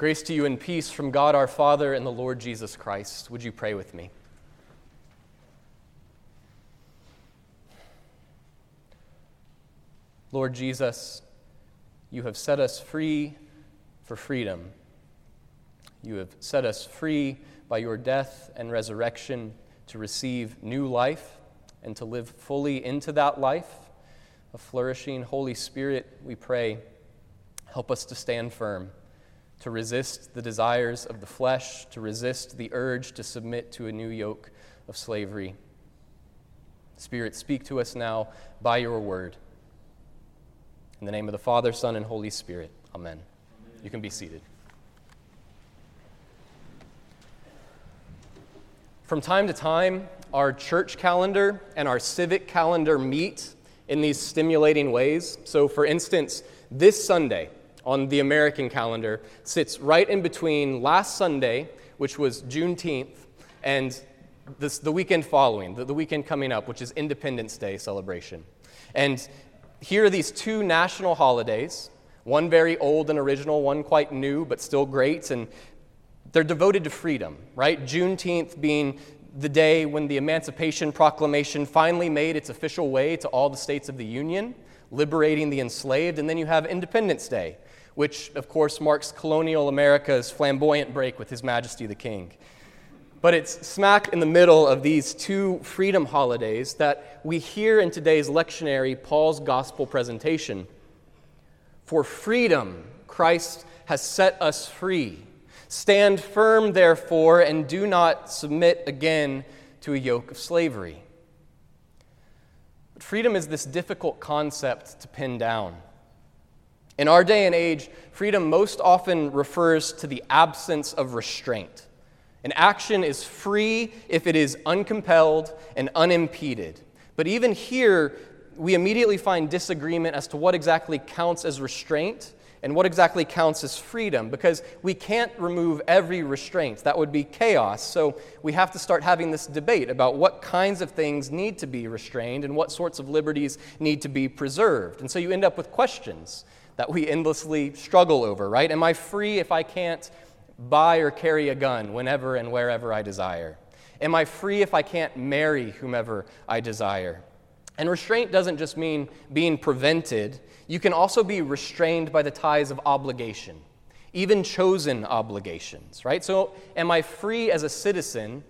Grace to you and peace from God our Father and the Lord Jesus Christ. Would you pray with me? Lord Jesus, you have set us free for freedom. You have set us free by your death and resurrection to receive new life and to live fully into that life. A flourishing Holy Spirit, we pray, help us to stand firm, to resist the desires of the flesh, to resist the urge to submit to a new yoke of slavery. Spirit, speak to us now by your word. In the name of the Father, Son, and Holy Spirit. Amen. Amen. You can be seated. From time to time, our church calendar and our civic calendar meet in these stimulating ways. So, for instance, this Sunday on the American calendar sits right in between last Sunday, which was Juneteenth, and this, the weekend following, the, the weekend coming up, which is Independence Day celebration. And here are these two national holidays, one very old and original, one quite new but still great, and they're devoted to freedom, right? Juneteenth being the day when the Emancipation Proclamation finally made its official way to all the states of the Union, liberating the enslaved. And then you have Independence Day, which, of course, marks colonial America's flamboyant break with His Majesty the King. But it's smack in the middle of these two freedom holidays that we hear in today's lectionary, Paul's gospel presentation. For freedom, Christ has set us free. Stand firm, therefore, and do not submit again to a yoke of slavery. But freedom is this difficult concept to pin down. In our day and age, freedom most often refers to the absence of restraint. An action is free if it is uncompelled and unimpeded. But even here, we immediately find disagreement as to what exactly counts as restraint and what exactly counts as freedom because we can't remove every restraint. That would be chaos. So we have to start having this debate about what kinds of things need to be restrained and what sorts of liberties need to be preserved. And so you end up with questions that we endlessly struggle over, right? Am I free if I can't buy or carry a gun whenever and wherever I desire? Am I free if I can't marry whomever I desire? And restraint doesn't just mean being prevented, you can also be restrained by the ties of obligation, even chosen obligations, right? So, am I free as a citizen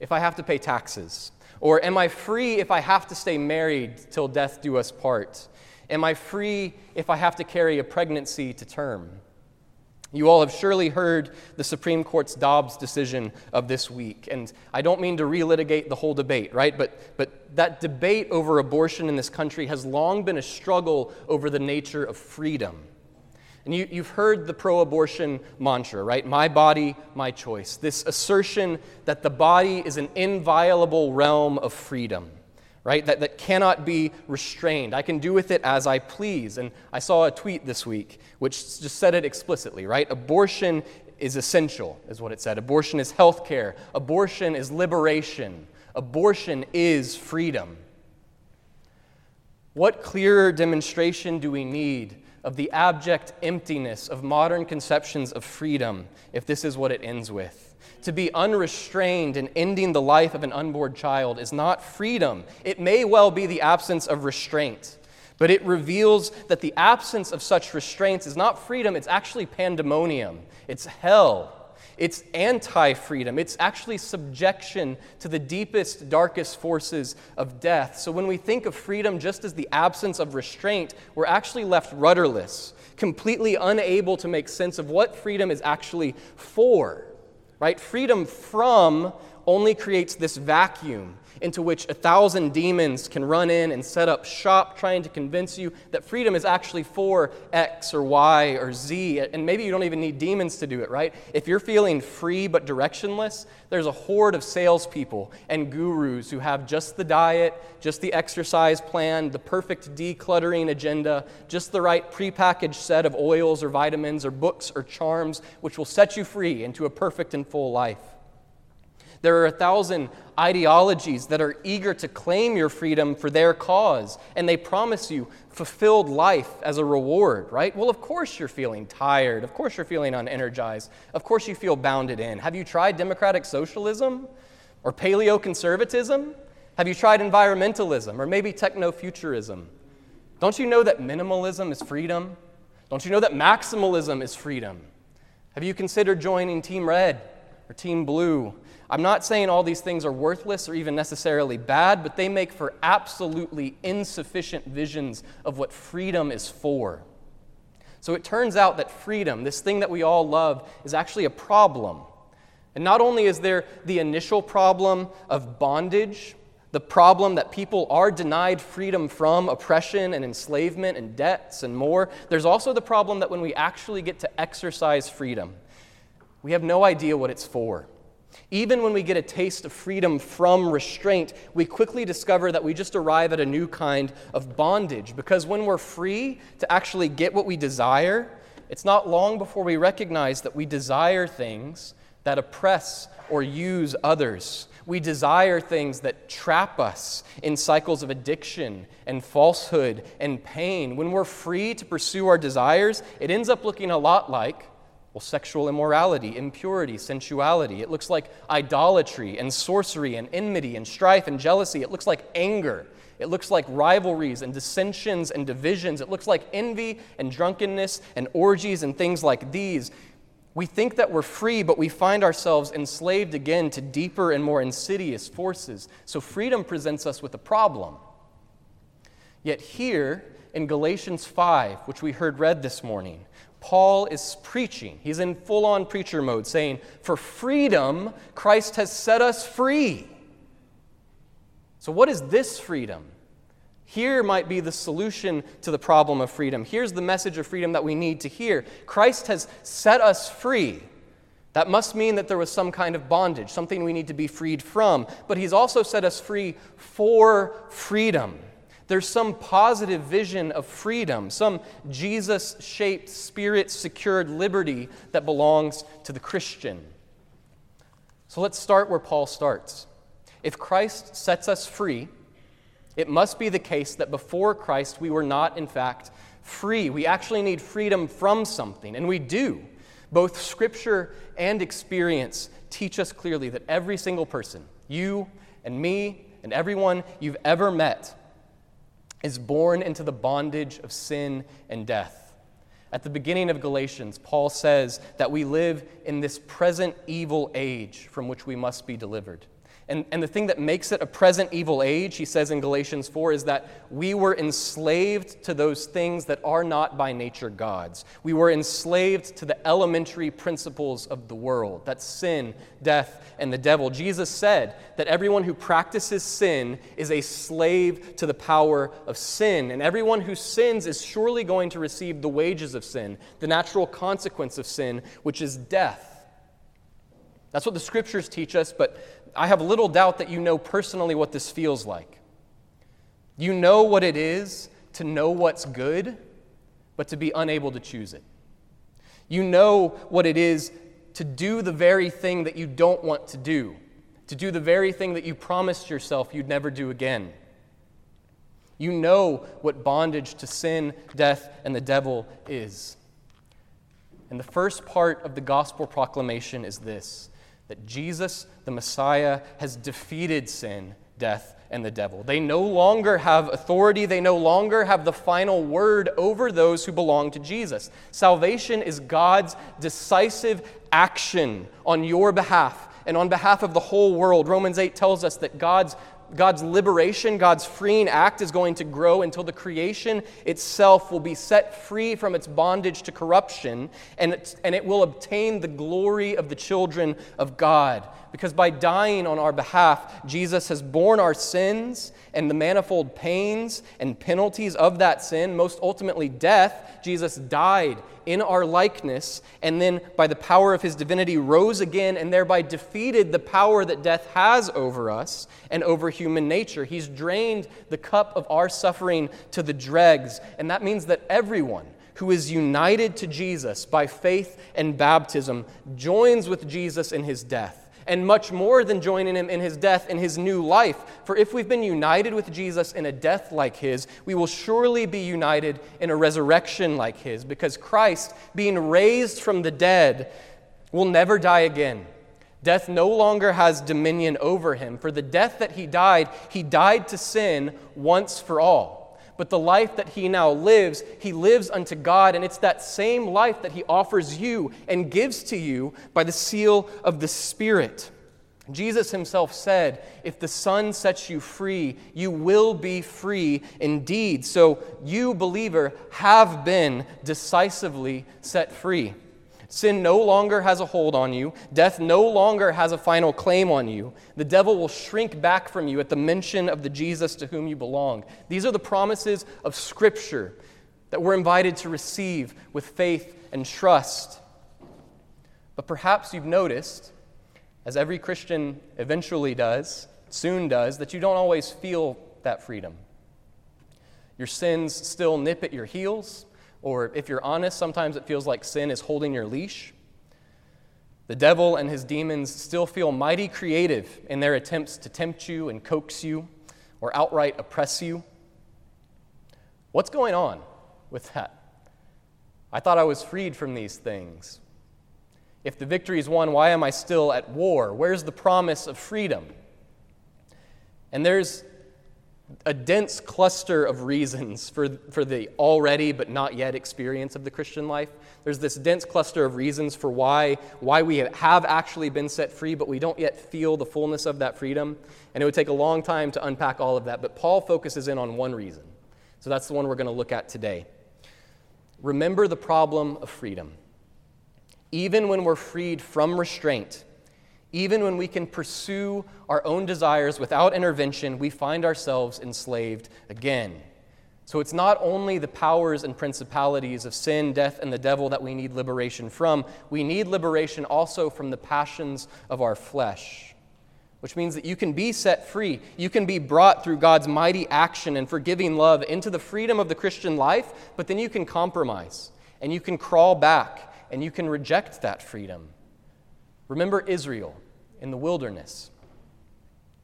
if I have to pay taxes? Or am I free if I have to stay married till death do us part? Am I free if I have to carry a pregnancy to term? You all have surely heard the Supreme Court's Dobbs decision of this week. And I don't mean to relitigate the whole debate, right? But, but that debate over abortion in this country has long been a struggle over the nature of freedom. And you, you've heard the pro abortion mantra, right? My body, my choice. This assertion that the body is an inviolable realm of freedom right? That, that cannot be restrained. I can do with it as I please. And I saw a tweet this week which just said it explicitly, right? Abortion is essential, is what it said. Abortion is health care. Abortion is liberation. Abortion is freedom. What clearer demonstration do we need of the abject emptiness of modern conceptions of freedom if this is what it ends with? To be unrestrained in ending the life of an unborn child is not freedom. It may well be the absence of restraint, but it reveals that the absence of such restraints is not freedom, it's actually pandemonium, it's hell. It's anti freedom. It's actually subjection to the deepest, darkest forces of death. So when we think of freedom just as the absence of restraint, we're actually left rudderless, completely unable to make sense of what freedom is actually for right? Freedom from only creates this vacuum into which a thousand demons can run in and set up shop trying to convince you that freedom is actually for X or Y or Z. And maybe you don't even need demons to do it, right? If you're feeling free but directionless, there's a horde of salespeople and gurus who have just the diet, just the exercise plan, the perfect decluttering agenda, just the right prepackaged set of oils or vitamins or books or charms, which will set you free into a perfect and full life. There are a thousand ideologies that are eager to claim your freedom for their cause, and they promise you fulfilled life as a reward, right? Well, of course you're feeling tired. Of course you're feeling unenergized. Of course you feel bounded in. Have you tried democratic socialism or paleoconservatism? Have you tried environmentalism or maybe techno-futurism? Don't you know that minimalism is freedom? Don't you know that maximalism is freedom? Have you considered joining Team Red or Team Blue? I'm not saying all these things are worthless or even necessarily bad, but they make for absolutely insufficient visions of what freedom is for. So it turns out that freedom, this thing that we all love, is actually a problem. And not only is there the initial problem of bondage, the problem that people are denied freedom from oppression and enslavement and debts and more, there's also the problem that when we actually get to exercise freedom, we have no idea what it's for. Even when we get a taste of freedom from restraint, we quickly discover that we just arrive at a new kind of bondage. Because when we're free to actually get what we desire, it's not long before we recognize that we desire things that oppress or use others. We desire things that trap us in cycles of addiction and falsehood and pain. When we're free to pursue our desires, it ends up looking a lot like well, sexual immorality, impurity, sensuality. It looks like idolatry and sorcery and enmity and strife and jealousy. It looks like anger. It looks like rivalries and dissensions and divisions. It looks like envy and drunkenness and orgies and things like these. We think that we're free, but we find ourselves enslaved again to deeper and more insidious forces. So freedom presents us with a problem. Yet here in Galatians 5, which we heard read this morning, Paul is preaching. He's in full on preacher mode, saying, For freedom, Christ has set us free. So, what is this freedom? Here might be the solution to the problem of freedom. Here's the message of freedom that we need to hear Christ has set us free. That must mean that there was some kind of bondage, something we need to be freed from. But He's also set us free for freedom. There's some positive vision of freedom, some Jesus shaped, spirit secured liberty that belongs to the Christian. So let's start where Paul starts. If Christ sets us free, it must be the case that before Christ we were not, in fact, free. We actually need freedom from something, and we do. Both Scripture and experience teach us clearly that every single person, you and me and everyone you've ever met, is born into the bondage of sin and death. At the beginning of Galatians, Paul says that we live in this present evil age from which we must be delivered. And, and the thing that makes it a present evil age, he says in Galatians 4, is that we were enslaved to those things that are not by nature God's. We were enslaved to the elementary principles of the world that's sin, death, and the devil. Jesus said that everyone who practices sin is a slave to the power of sin. And everyone who sins is surely going to receive the wages of sin, the natural consequence of sin, which is death. That's what the scriptures teach us, but I have little doubt that you know personally what this feels like. You know what it is to know what's good, but to be unable to choose it. You know what it is to do the very thing that you don't want to do, to do the very thing that you promised yourself you'd never do again. You know what bondage to sin, death, and the devil is. And the first part of the gospel proclamation is this that Jesus, the Messiah, has defeated sin, death, and the devil. They no longer have authority, they no longer have the final word over those who belong to Jesus. Salvation is God's decisive action on your behalf and on behalf of the whole world. Romans 8 tells us that God's God's liberation, God's freeing act is going to grow until the creation itself will be set free from its bondage to corruption and it, and it will obtain the glory of the children of God. Because by dying on our behalf, Jesus has borne our sins and the manifold pains and penalties of that sin, most ultimately death. Jesus died in our likeness, and then by the power of his divinity rose again and thereby defeated the power that death has over us and over human nature. He's drained the cup of our suffering to the dregs, and that means that everyone who is united to Jesus by faith and baptism joins with Jesus in his death and much more than joining him in his death in his new life. For if we've been united with Jesus in a death like his, we will surely be united in a resurrection like his, because Christ, being raised from the dead, will never die again. Death no longer has dominion over him. For the death that he died, he died to sin once for all. But the life that he now lives, he lives unto God, and it's that same life that he offers you and gives to you by the seal of the Spirit. Jesus himself said, If the Son sets you free, you will be free indeed. So, you, believer, have been decisively set free. Sin no longer has a hold on you. Death no longer has a final claim on you. The devil will shrink back from you at the mention of the Jesus to whom you belong. These are the promises of Scripture that we're invited to receive with faith and trust. But perhaps you've noticed, as every Christian eventually does, soon does, that you don't always feel that freedom. Your sins still nip at your heels. Or if you're honest, sometimes it feels like sin is holding your leash. The devil and his demons still feel mighty creative in their attempts to tempt you and coax you or outright oppress you. What's going on with that? I thought I was freed from these things. If the victory is won, why am I still at war? Where's the promise of freedom? And there's a dense cluster of reasons for, for the already but not yet experience of the Christian life. There's this dense cluster of reasons for why, why we have actually been set free, but we don't yet feel the fullness of that freedom. And it would take a long time to unpack all of that, but Paul focuses in on one reason. So that's the one we're going to look at today. Remember the problem of freedom. Even when we're freed from restraint, even when we can pursue our own desires without intervention, we find ourselves enslaved again. So it's not only the powers and principalities of sin, death, and the devil that we need liberation from, we need liberation also from the passions of our flesh. Which means that you can be set free. You can be brought through God's mighty action and forgiving love into the freedom of the Christian life, but then you can compromise and you can crawl back and you can reject that freedom. Remember Israel in the wilderness.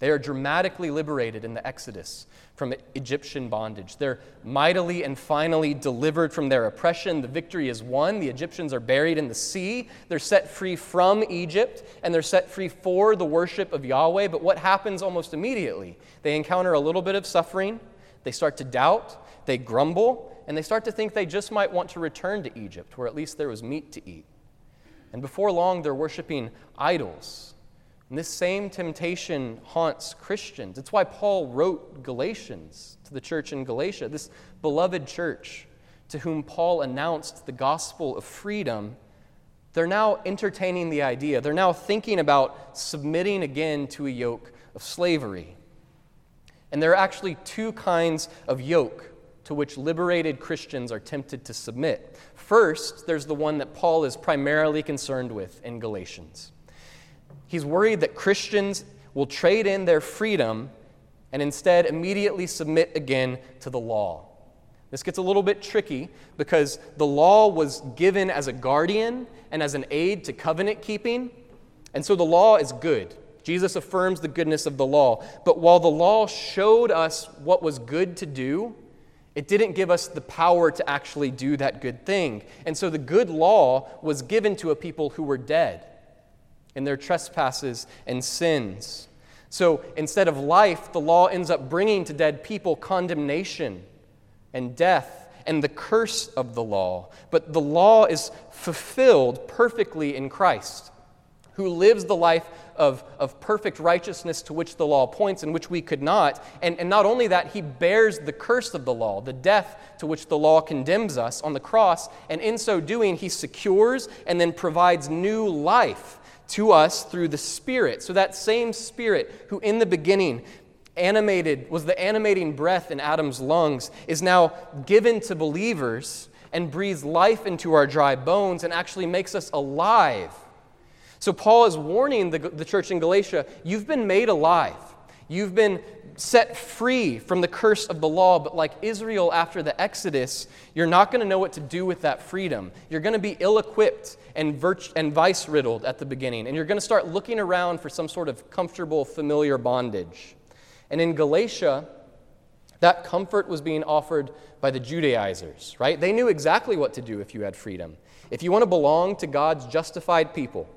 They are dramatically liberated in the Exodus from Egyptian bondage. They're mightily and finally delivered from their oppression. The victory is won. The Egyptians are buried in the sea. They're set free from Egypt, and they're set free for the worship of Yahweh. But what happens almost immediately? They encounter a little bit of suffering. They start to doubt. They grumble. And they start to think they just might want to return to Egypt, where at least there was meat to eat. And before long, they're worshiping idols. And this same temptation haunts Christians. It's why Paul wrote Galatians to the church in Galatia, this beloved church to whom Paul announced the gospel of freedom. They're now entertaining the idea, they're now thinking about submitting again to a yoke of slavery. And there are actually two kinds of yoke to which liberated Christians are tempted to submit. First, there's the one that Paul is primarily concerned with in Galatians. He's worried that Christians will trade in their freedom and instead immediately submit again to the law. This gets a little bit tricky because the law was given as a guardian and as an aid to covenant keeping, and so the law is good. Jesus affirms the goodness of the law. But while the law showed us what was good to do, it didn't give us the power to actually do that good thing. And so the good law was given to a people who were dead in their trespasses and sins. So instead of life, the law ends up bringing to dead people condemnation and death and the curse of the law. But the law is fulfilled perfectly in Christ, who lives the life of, of perfect righteousness to which the law points and which we could not. And, and not only that, he bears the curse of the law, the death to which the law condemns us on the cross. And in so doing, he secures and then provides new life to us through the Spirit. So that same Spirit who in the beginning animated was the animating breath in Adam's lungs is now given to believers and breathes life into our dry bones and actually makes us alive so Paul is warning the, the church in Galatia you've been made alive. You've been set free from the curse of the law, but like Israel after the Exodus, you're not going to know what to do with that freedom. You're going to be ill equipped and, and vice riddled at the beginning, and you're going to start looking around for some sort of comfortable, familiar bondage. And in Galatia, that comfort was being offered by the Judaizers, right? They knew exactly what to do if you had freedom. If you want to belong to God's justified people,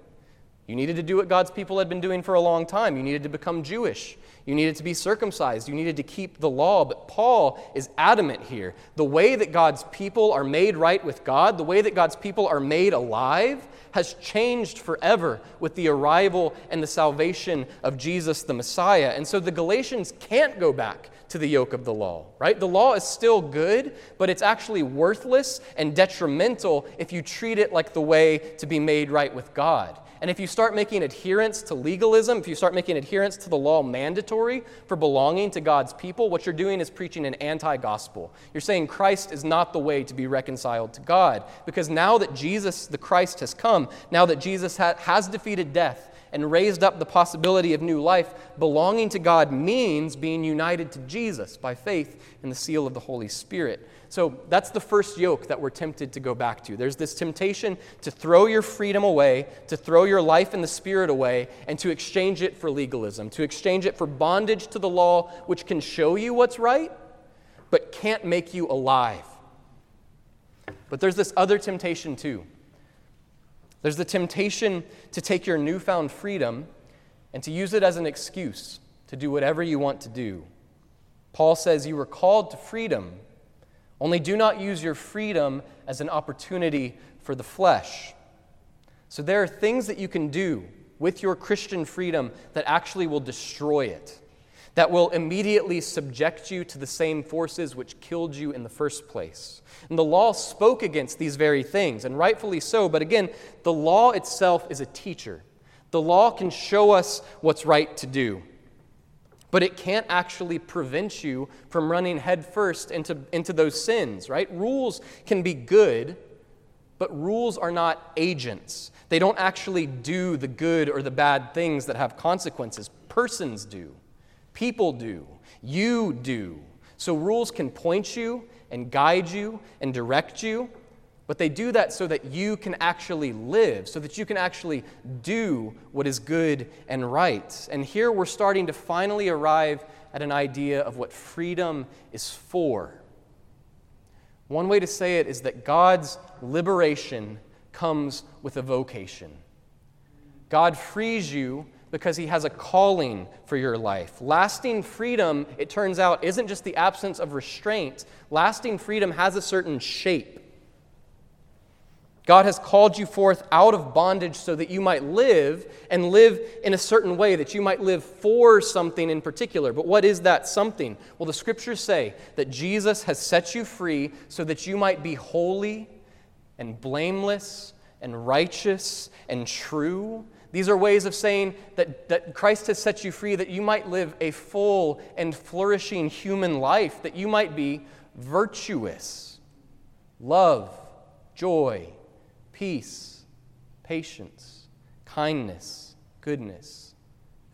you needed to do what God's people had been doing for a long time. You needed to become Jewish. You needed to be circumcised. You needed to keep the law. But Paul is adamant here. The way that God's people are made right with God, the way that God's people are made alive, has changed forever with the arrival and the salvation of Jesus the Messiah. And so the Galatians can't go back to the yoke of the law, right? The law is still good, but it's actually worthless and detrimental if you treat it like the way to be made right with God. And if you start making adherence to legalism, if you start making adherence to the law mandatory for belonging to God's people, what you're doing is preaching an anti gospel. You're saying Christ is not the way to be reconciled to God. Because now that Jesus, the Christ, has come, now that Jesus ha- has defeated death, and raised up the possibility of new life, belonging to God means being united to Jesus by faith in the seal of the Holy Spirit. So that's the first yoke that we're tempted to go back to. There's this temptation to throw your freedom away, to throw your life and the Spirit away, and to exchange it for legalism, to exchange it for bondage to the law, which can show you what's right, but can't make you alive. But there's this other temptation too there's the temptation to take your newfound freedom and to use it as an excuse to do whatever you want to do. Paul says you were called to freedom, only do not use your freedom as an opportunity for the flesh. So there are things that you can do with your Christian freedom that actually will destroy it, that will immediately subject you to the same forces which killed you in the first place. And the law spoke against these very things, and rightfully so. But again, the law itself is a teacher. The law can show us what's right to do, but it can't actually prevent you from running headfirst into, into those sins, right? Rules can be good, but rules are not agents. They don't actually do the good or the bad things that have consequences. Persons do, people do, you do. So rules can point you and guide you and direct you, but they do that so that you can actually live, so that you can actually do what is good and right. And here we're starting to finally arrive at an idea of what freedom is for. One way to say it is that God's liberation comes with a vocation. God frees you because he has a calling for your life. Lasting freedom, it turns out, isn't just the absence of restraint, lasting freedom has a certain shape. God has called you forth out of bondage so that you might live and live in a certain way, that you might live for something in particular. But what is that something? Well, the scriptures say that Jesus has set you free so that you might be holy and blameless and righteous and true these are ways of saying that, that Christ has set you free, that you might live a full and flourishing human life, that you might be virtuous. Love, joy, peace, patience, kindness, goodness,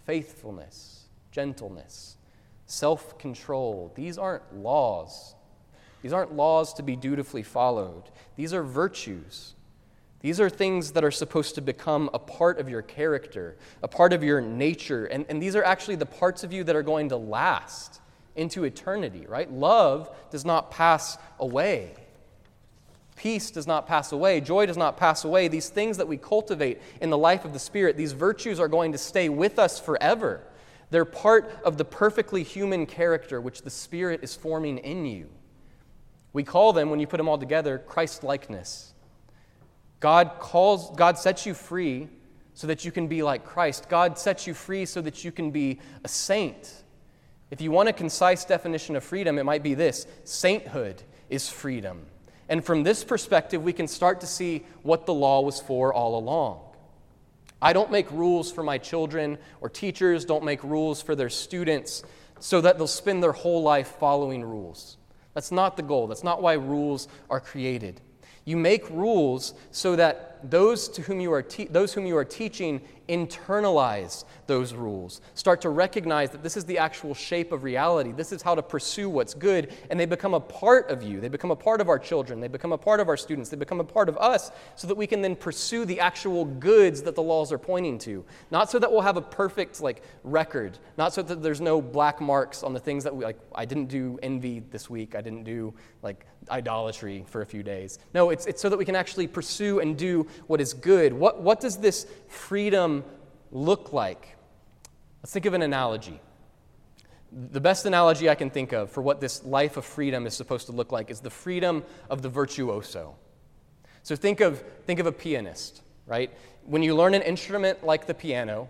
faithfulness, gentleness, self control. These aren't laws. These aren't laws to be dutifully followed. These are virtues. These are things that are supposed to become a part of your character, a part of your nature. And, and these are actually the parts of you that are going to last into eternity, right? Love does not pass away. Peace does not pass away. Joy does not pass away. These things that we cultivate in the life of the Spirit, these virtues are going to stay with us forever. They're part of the perfectly human character which the Spirit is forming in you. We call them, when you put them all together, Christ likeness. God calls, God sets you free so that you can be like Christ. God sets you free so that you can be a saint. If you want a concise definition of freedom, it might be this sainthood is freedom. And from this perspective, we can start to see what the law was for all along. I don't make rules for my children, or teachers don't make rules for their students so that they'll spend their whole life following rules. That's not the goal. That's not why rules are created. You make rules so that those to whom you are te- those whom you are teaching internalize those rules, start to recognize that this is the actual shape of reality. This is how to pursue what's good, and they become a part of you. They become a part of our children. They become a part of our students. They become a part of us so that we can then pursue the actual goods that the laws are pointing to. Not so that we'll have a perfect like record, not so that there's no black marks on the things that we like I didn't do envy this week. I didn't do like idolatry for a few days. No, it's, it's so that we can actually pursue and do what is good. What, what does this freedom look like? Let's think of an analogy. The best analogy I can think of for what this life of freedom is supposed to look like is the freedom of the virtuoso. So think of, think of a pianist, right? When you learn an instrument like the piano,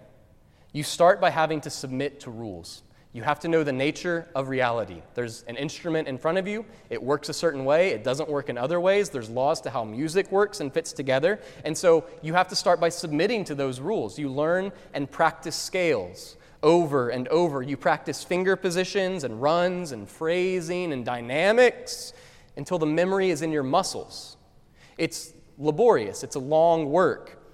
you start by having to submit to rules. You have to know the nature of reality. There's an instrument in front of you. It works a certain way. It doesn't work in other ways. There's laws to how music works and fits together. And so you have to start by submitting to those rules. You learn and practice scales over and over. You practice finger positions and runs and phrasing and dynamics until the memory is in your muscles. It's laborious, it's a long work.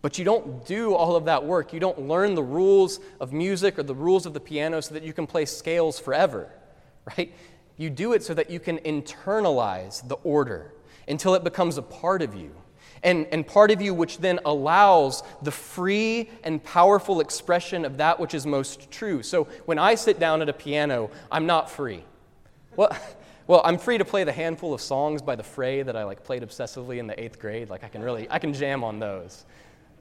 But you don't do all of that work. You don't learn the rules of music or the rules of the piano so that you can play scales forever, right? You do it so that you can internalize the order until it becomes a part of you. And, and part of you which then allows the free and powerful expression of that which is most true. So when I sit down at a piano, I'm not free. Well, well, I'm free to play the handful of songs by the Fray that I like played obsessively in the eighth grade. Like I can really, I can jam on those.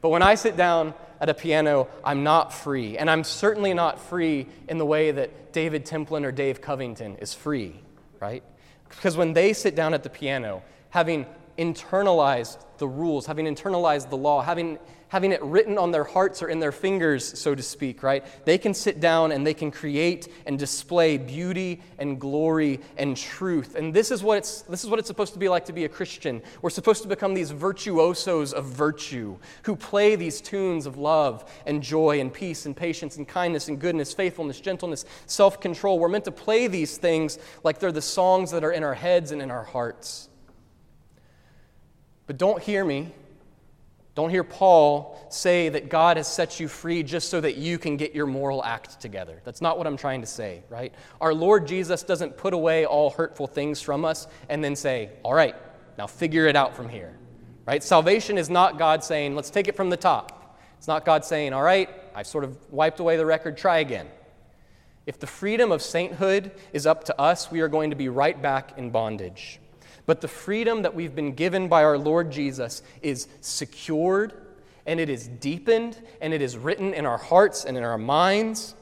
But when I sit down at a piano, I'm not free. And I'm certainly not free in the way that David Templin or Dave Covington is free, right? Because when they sit down at the piano, having internalized the rules, having internalized the law, having having it written on their hearts or in their fingers, so to speak, right? They can sit down and they can create and display beauty and glory and truth. And this is what it's, this is what it's supposed to be like to be a Christian. We're supposed to become these virtuosos of virtue who play these tunes of love and joy and peace and patience and kindness and goodness, faithfulness, gentleness, self control. We're meant to play these things like they're the songs that are in our heads and in our hearts. But don't hear me don't hear Paul say that God has set you free just so that you can get your moral act together. That's not what I'm trying to say, right? Our Lord Jesus doesn't put away all hurtful things from us and then say, all right, now figure it out from here, right? Salvation is not God saying, let's take it from the top. It's not God saying, all right, I've sort of wiped away the record, try again. If the freedom of sainthood is up to us, we are going to be right back in bondage. But the freedom that we've been given by our Lord Jesus is secured and it is deepened and it is written in our hearts and in our minds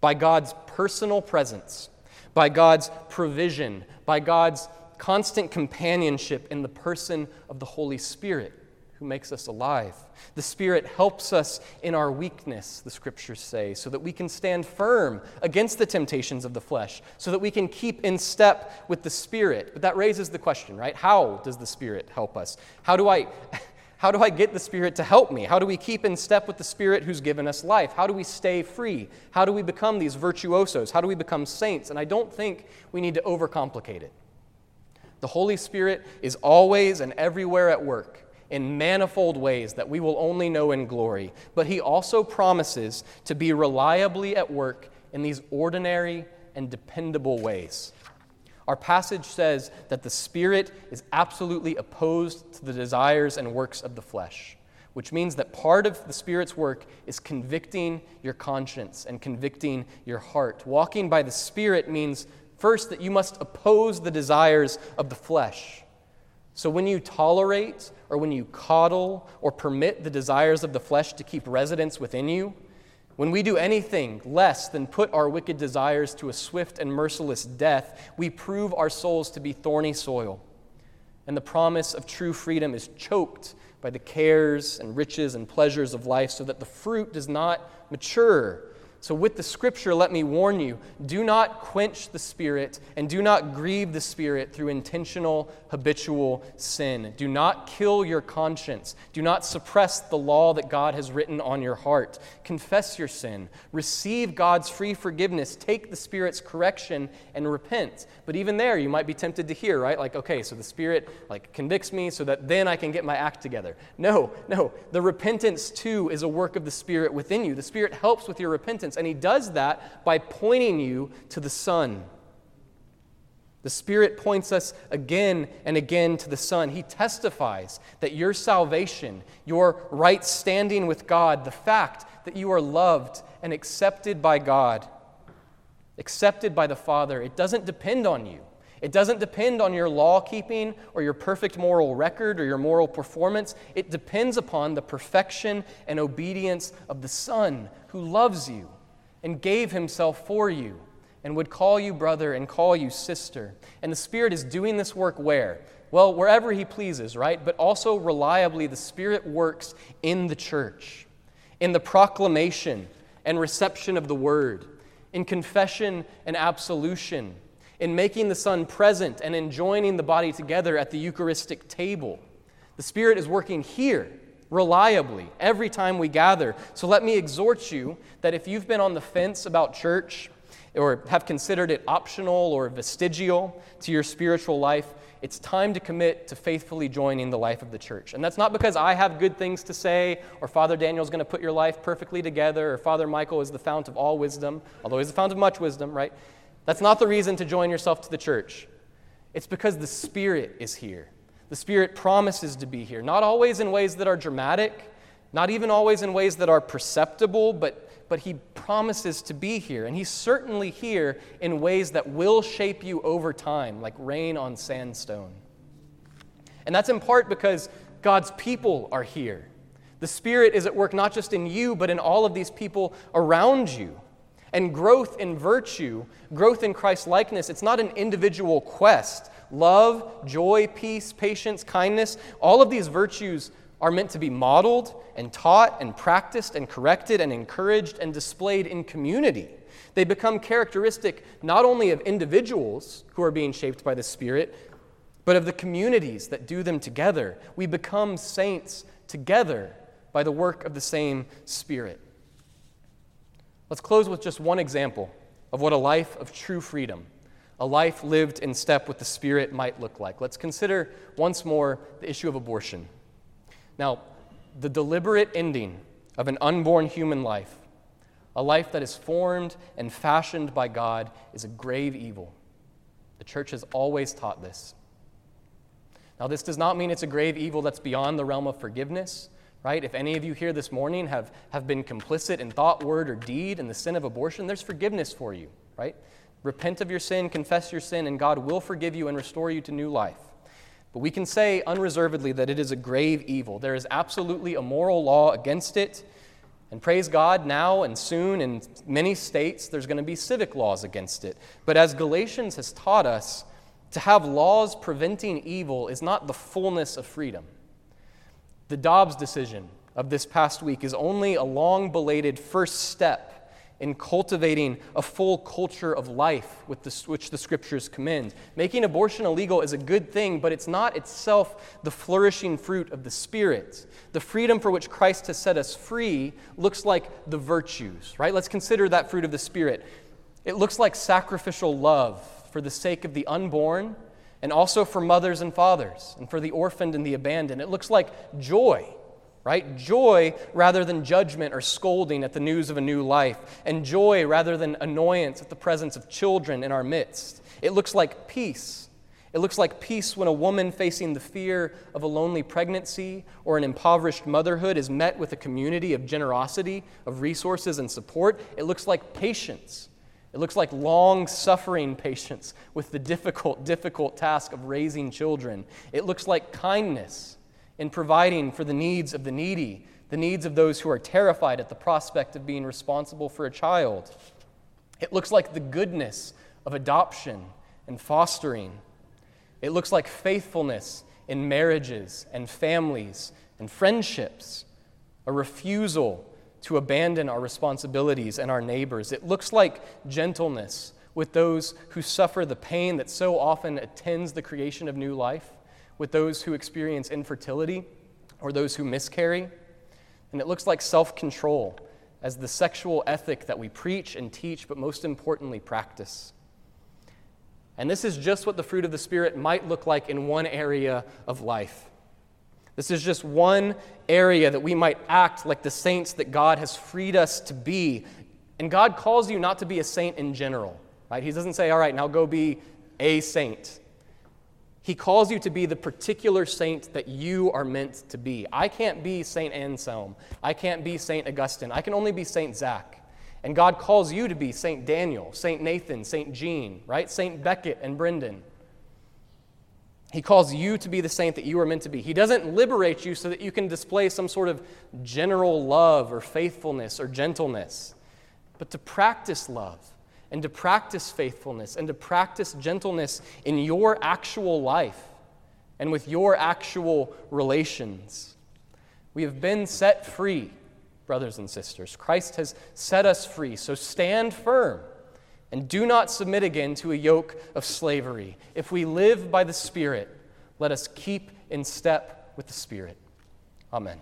by God's personal presence, by God's provision, by God's constant companionship in the person of the Holy Spirit who makes us alive. The Spirit helps us in our weakness, the scriptures say, so that we can stand firm against the temptations of the flesh, so that we can keep in step with the Spirit. But that raises the question, right? How does the Spirit help us? How do I. How do I get the Spirit to help me? How do we keep in step with the Spirit who's given us life? How do we stay free? How do we become these virtuosos? How do we become saints? And I don't think we need to overcomplicate it. The Holy Spirit is always and everywhere at work in manifold ways that we will only know in glory, but he also promises to be reliably at work in these ordinary and dependable ways. Our passage says that the Spirit is absolutely opposed to the desires and works of the flesh, which means that part of the Spirit's work is convicting your conscience and convicting your heart. Walking by the Spirit means, first, that you must oppose the desires of the flesh. So when you tolerate or when you coddle or permit the desires of the flesh to keep residence within you, when we do anything less than put our wicked desires to a swift and merciless death, we prove our souls to be thorny soil. And the promise of true freedom is choked by the cares and riches and pleasures of life so that the fruit does not mature, So, with the scripture, let me warn you do not quench the Spirit and do not grieve the Spirit through intentional, habitual sin. Do not kill your conscience. Do not suppress the law that God has written on your heart. Confess your sin. Receive God's free forgiveness. Take the Spirit's correction and repent. But even there, you might be tempted to hear, right? Like, okay, so the Spirit like convicts me so that then I can get my act together. No, no. The repentance, too, is a work of the Spirit within you. The Spirit helps with your repentance repentance. And he does that by pointing you to the Son. The Spirit points us again and again to the Son. He testifies that your salvation, your right standing with God, the fact that you are loved and accepted by God, accepted by the Father, it doesn't depend on you. It doesn't depend on your law keeping or your perfect moral record or your moral performance. It depends upon the perfection and obedience of the Son who loves you and gave himself for you and would call you brother and call you sister. And the Spirit is doing this work where? Well, wherever he pleases, right? But also reliably, the Spirit works in the church, in the proclamation and reception of the word, in confession and absolution, in making the Son present and in joining the body together at the Eucharistic table. The Spirit is working here reliably every time we gather. So let me exhort you that if you've been on the fence about church or have considered it optional or vestigial to your spiritual life, it's time to commit to faithfully joining the life of the church. And that's not because I have good things to say, or Father Daniel's going to put your life perfectly together, or Father Michael is the fount of all wisdom, although he's the fount of much wisdom, right? That's not the reason to join yourself to the church. It's because the Spirit is here. The Spirit promises to be here, not always in ways that are dramatic, not even always in ways that are perceptible, but, but He promises to be here. And He's certainly here in ways that will shape you over time, like rain on sandstone. And that's in part because God's people are here. The Spirit is at work not just in you, but in all of these people around you. And growth in virtue, growth in Christ likeness, it's not an individual quest love, joy, peace, patience, kindness, all of these virtues are meant to be modeled and taught and practiced and corrected and encouraged and displayed in community. They become characteristic not only of individuals who are being shaped by the Spirit, but of the communities that do them together. We become saints together by the work of the same Spirit. Let's close with just one example of what a life of true freedom a life lived in step with the Spirit might look like. Let's consider once more the issue of abortion. Now, the deliberate ending of an unborn human life, a life that is formed and fashioned by God, is a grave evil. The church has always taught this. Now, this does not mean it's a grave evil that's beyond the realm of forgiveness, right? If any of you here this morning have, have been complicit in thought, word, or deed in the sin of abortion, there's forgiveness for you, right? Repent of your sin, confess your sin, and God will forgive you and restore you to new life. But we can say unreservedly that it is a grave evil. There is absolutely a moral law against it. And praise God, now and soon in many states, there's going to be civic laws against it. But as Galatians has taught us, to have laws preventing evil is not the fullness of freedom. The Dobbs decision of this past week is only a long belated first step in cultivating a full culture of life with the, which the scriptures commend. Making abortion illegal is a good thing, but it's not itself the flourishing fruit of the Spirit. The freedom for which Christ has set us free looks like the virtues, right? Let's consider that fruit of the Spirit. It looks like sacrificial love for the sake of the unborn and also for mothers and fathers and for the orphaned and the abandoned. It looks like joy right? Joy rather than judgment or scolding at the news of a new life, and joy rather than annoyance at the presence of children in our midst. It looks like peace. It looks like peace when a woman facing the fear of a lonely pregnancy or an impoverished motherhood is met with a community of generosity, of resources and support. It looks like patience. It looks like long suffering patience with the difficult, difficult task of raising children. It looks like kindness in providing for the needs of the needy, the needs of those who are terrified at the prospect of being responsible for a child. It looks like the goodness of adoption and fostering. It looks like faithfulness in marriages and families and friendships, a refusal to abandon our responsibilities and our neighbors. It looks like gentleness with those who suffer the pain that so often attends the creation of new life, with those who experience infertility or those who miscarry. And it looks like self control as the sexual ethic that we preach and teach, but most importantly, practice. And this is just what the fruit of the Spirit might look like in one area of life. This is just one area that we might act like the saints that God has freed us to be. And God calls you not to be a saint in general, right? He doesn't say, all right, now go be a saint. He calls you to be the particular saint that you are meant to be. I can't be St. Anselm. I can't be St. Augustine. I can only be St. Zach. And God calls you to be St. Daniel, St. Nathan, St. Jean, right? St. Becket and Brendan. He calls you to be the saint that you are meant to be. He doesn't liberate you so that you can display some sort of general love or faithfulness or gentleness, but to practice love and to practice faithfulness and to practice gentleness in your actual life and with your actual relations. We have been set free, brothers and sisters. Christ has set us free, so stand firm and do not submit again to a yoke of slavery. If we live by the Spirit, let us keep in step with the Spirit. Amen.